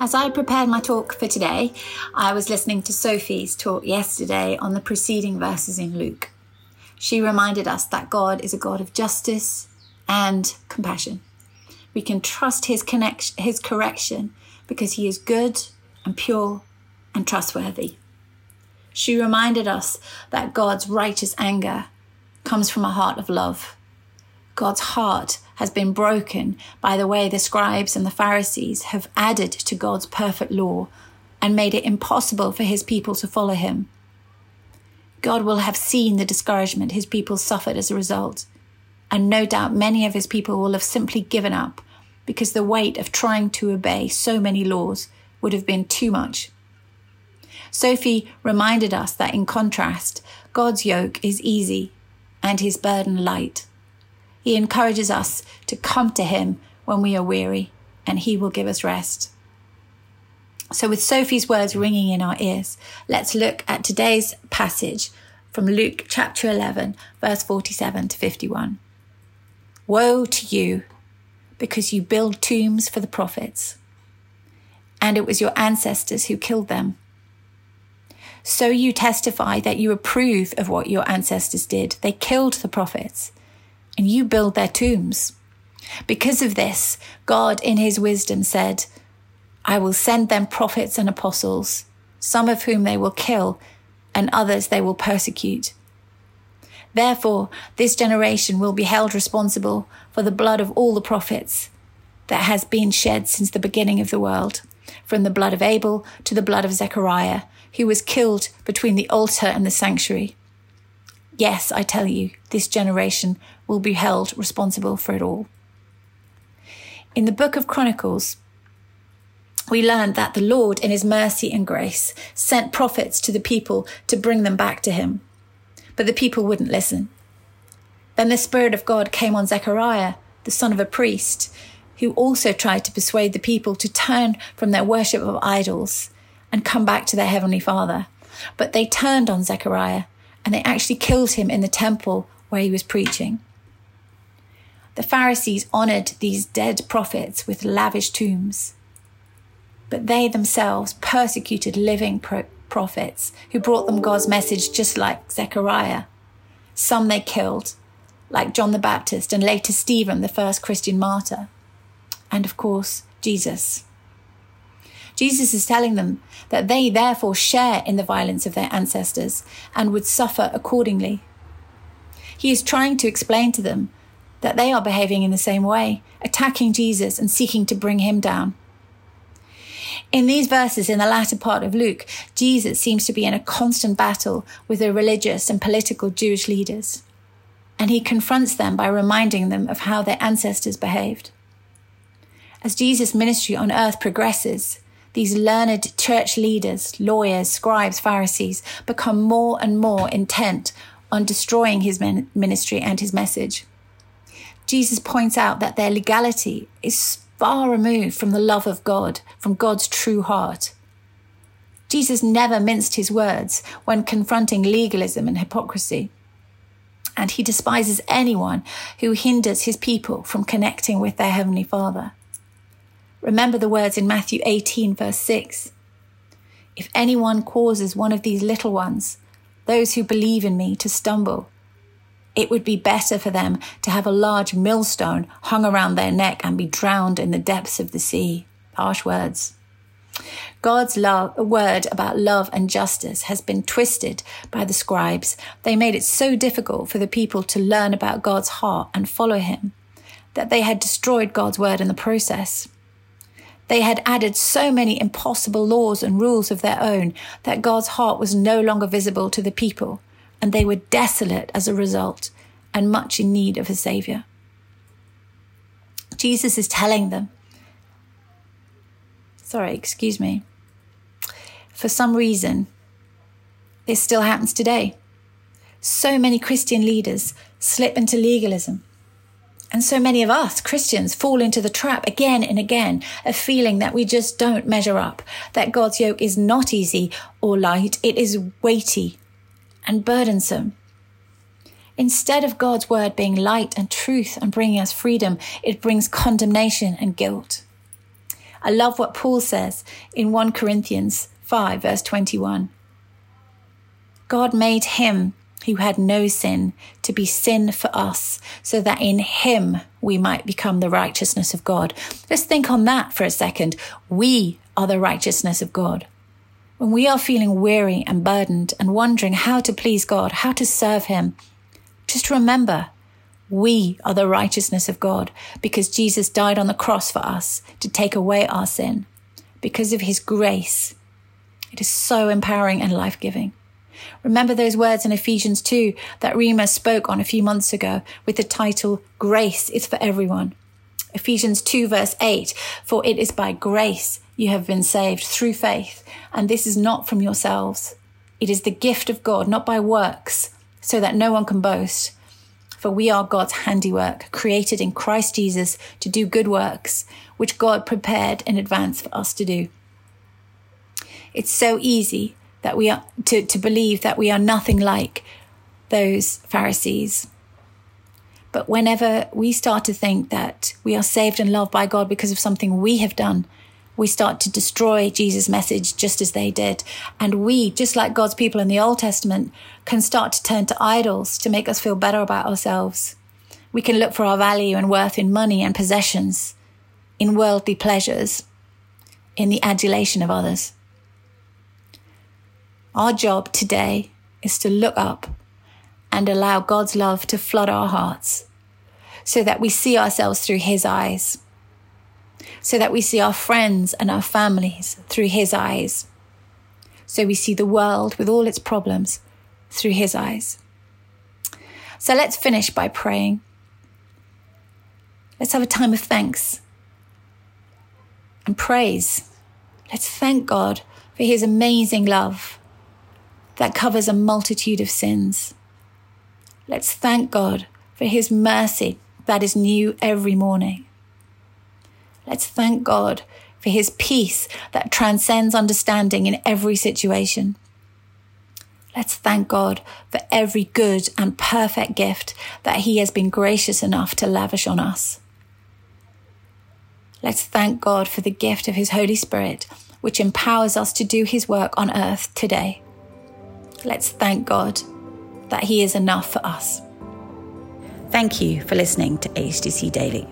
As I prepared my talk for today, I was listening to Sophie's talk yesterday on the preceding verses in Luke. She reminded us that God is a God of justice and compassion. We can trust his connection, his correction because he is good and pure and trustworthy. She reminded us that God's righteous anger comes from a heart of love. God's heart has been broken by the way the scribes and the Pharisees have added to God's perfect law and made it impossible for his people to follow him. God will have seen the discouragement his people suffered as a result, and no doubt many of his people will have simply given up because the weight of trying to obey so many laws would have been too much. Sophie reminded us that in contrast, God's yoke is easy and his burden light. He encourages us to come to Him when we are weary, and He will give us rest. So, with Sophie's words ringing in our ears, let's look at today's passage from Luke chapter 11, verse 47 to 51. Woe to you, because you build tombs for the prophets, and it was your ancestors who killed them. So you testify that you approve of what your ancestors did. They killed the prophets and you build their tombs. Because of this, God, in his wisdom, said, I will send them prophets and apostles, some of whom they will kill, and others they will persecute. Therefore, this generation will be held responsible for the blood of all the prophets that has been shed since the beginning of the world, from the blood of Abel to the blood of Zechariah, who was killed between the altar and the sanctuary. Yes, I tell you, this generation will be held responsible for it all. In the book of Chronicles, we learned that the Lord, in his mercy and grace, sent prophets to the people to bring them back to him. But the people wouldn't listen. Then the Spirit of God came on Zechariah, the son of a priest, who also tried to persuade the people to turn from their worship of idols and come back to their Heavenly Father. But they turned on Zechariah and they actually killed him in the temple where he was preaching. The Pharisees honored these dead prophets with lavish tombs, but they themselves persecuted living pro- prophets who brought them God's message just like Zechariah. Some they killed, like John the Baptist and later Stephen, the first Christian martyr. And of course, Jesus. Jesus is telling them that they therefore share in the violence of their ancestors and would suffer accordingly. He is trying to explain to them that they are behaving in the same way, attacking Jesus and seeking to bring him down. In these verses, in the latter part of Luke, Jesus seems to be in a constant battle with the religious and political Jewish leaders. And he confronts them by reminding them of how their ancestors behaved. As Jesus' ministry on earth progresses, these learned church leaders, lawyers, scribes, Pharisees become more and more intent on destroying his ministry and his message. Jesus points out that their legality is far removed from the love of God, from God's true heart. Jesus never minced his words when confronting legalism and hypocrisy. And he despises anyone who hinders his people from connecting with their Heavenly Father. Remember the words in Matthew 18, verse 6. If anyone causes one of these little ones, those who believe in me, to stumble, it would be better for them to have a large millstone hung around their neck and be drowned in the depths of the sea. Harsh words. God's love, word about love and justice has been twisted by the scribes. They made it so difficult for the people to learn about God's heart and follow him that they had destroyed God's word in the process. They had added so many impossible laws and rules of their own that God's heart was no longer visible to the people, and they were desolate as a result and much in need of a Saviour. Jesus is telling them, sorry, excuse me. for some reason, this still happens today. So many Christian leaders slip into legalism. And so many of us Christians fall into the trap again and again of feeling that we just don't measure up, that God's yoke is not easy or light, it is weighty and burdensome. Instead of God's word being light and truth and bringing us freedom, it brings condemnation and guilt. I love what Paul says in 1 Corinthians 5, verse 21. God made him who had no sin to be sin for us, so that in him we might become the righteousness of God. Let's think on that for a second. We are the righteousness of God. When we are feeling weary and burdened and wondering how to please God, how to serve him, just remember we are the righteousness of God because Jesus died on the cross for us to take away our sin. Because of his grace, it is so empowering and life giving. Remember those words in Ephesians 2 that Rima spoke on a few months ago with the title, Grace is for Everyone. Ephesians 2 verse 8, for it is by grace you have been saved through faith, and this is not from yourselves. It is the gift of God, not by works, so that no one can boast. For we are God's handiwork, created in Christ Jesus to do good works, which God prepared in advance for us to do. It's so easy that we are to, to believe that we are nothing like those Pharisees. But whenever we start to think that we are saved and loved by God because of something we have done, we start to destroy Jesus' message just as they did. And we, just like God's people in the Old Testament, can start to turn to idols to make us feel better about ourselves. We can look for our value and worth in money and possessions, in worldly pleasures, in the adulation of others. Our job today is to look up and allow God's love to flood our hearts so that we see ourselves through His eyes, so that we see our friends and our families through His eyes, so we see the world with all its problems through His eyes. So let's finish by praying. Let's have a time of thanks and praise. Let's thank God for His amazing love that covers a multitude of sins. Let's thank God for His mercy that is new every morning. Let's thank God for His peace that transcends understanding in every situation. Let's thank God for every good and perfect gift that He has been gracious enough to lavish on us. Let's thank God for the gift of His Holy Spirit, which empowers us to do His work on earth today. Let's thank God that He is enough for us. Thank you for listening to HTC Daily.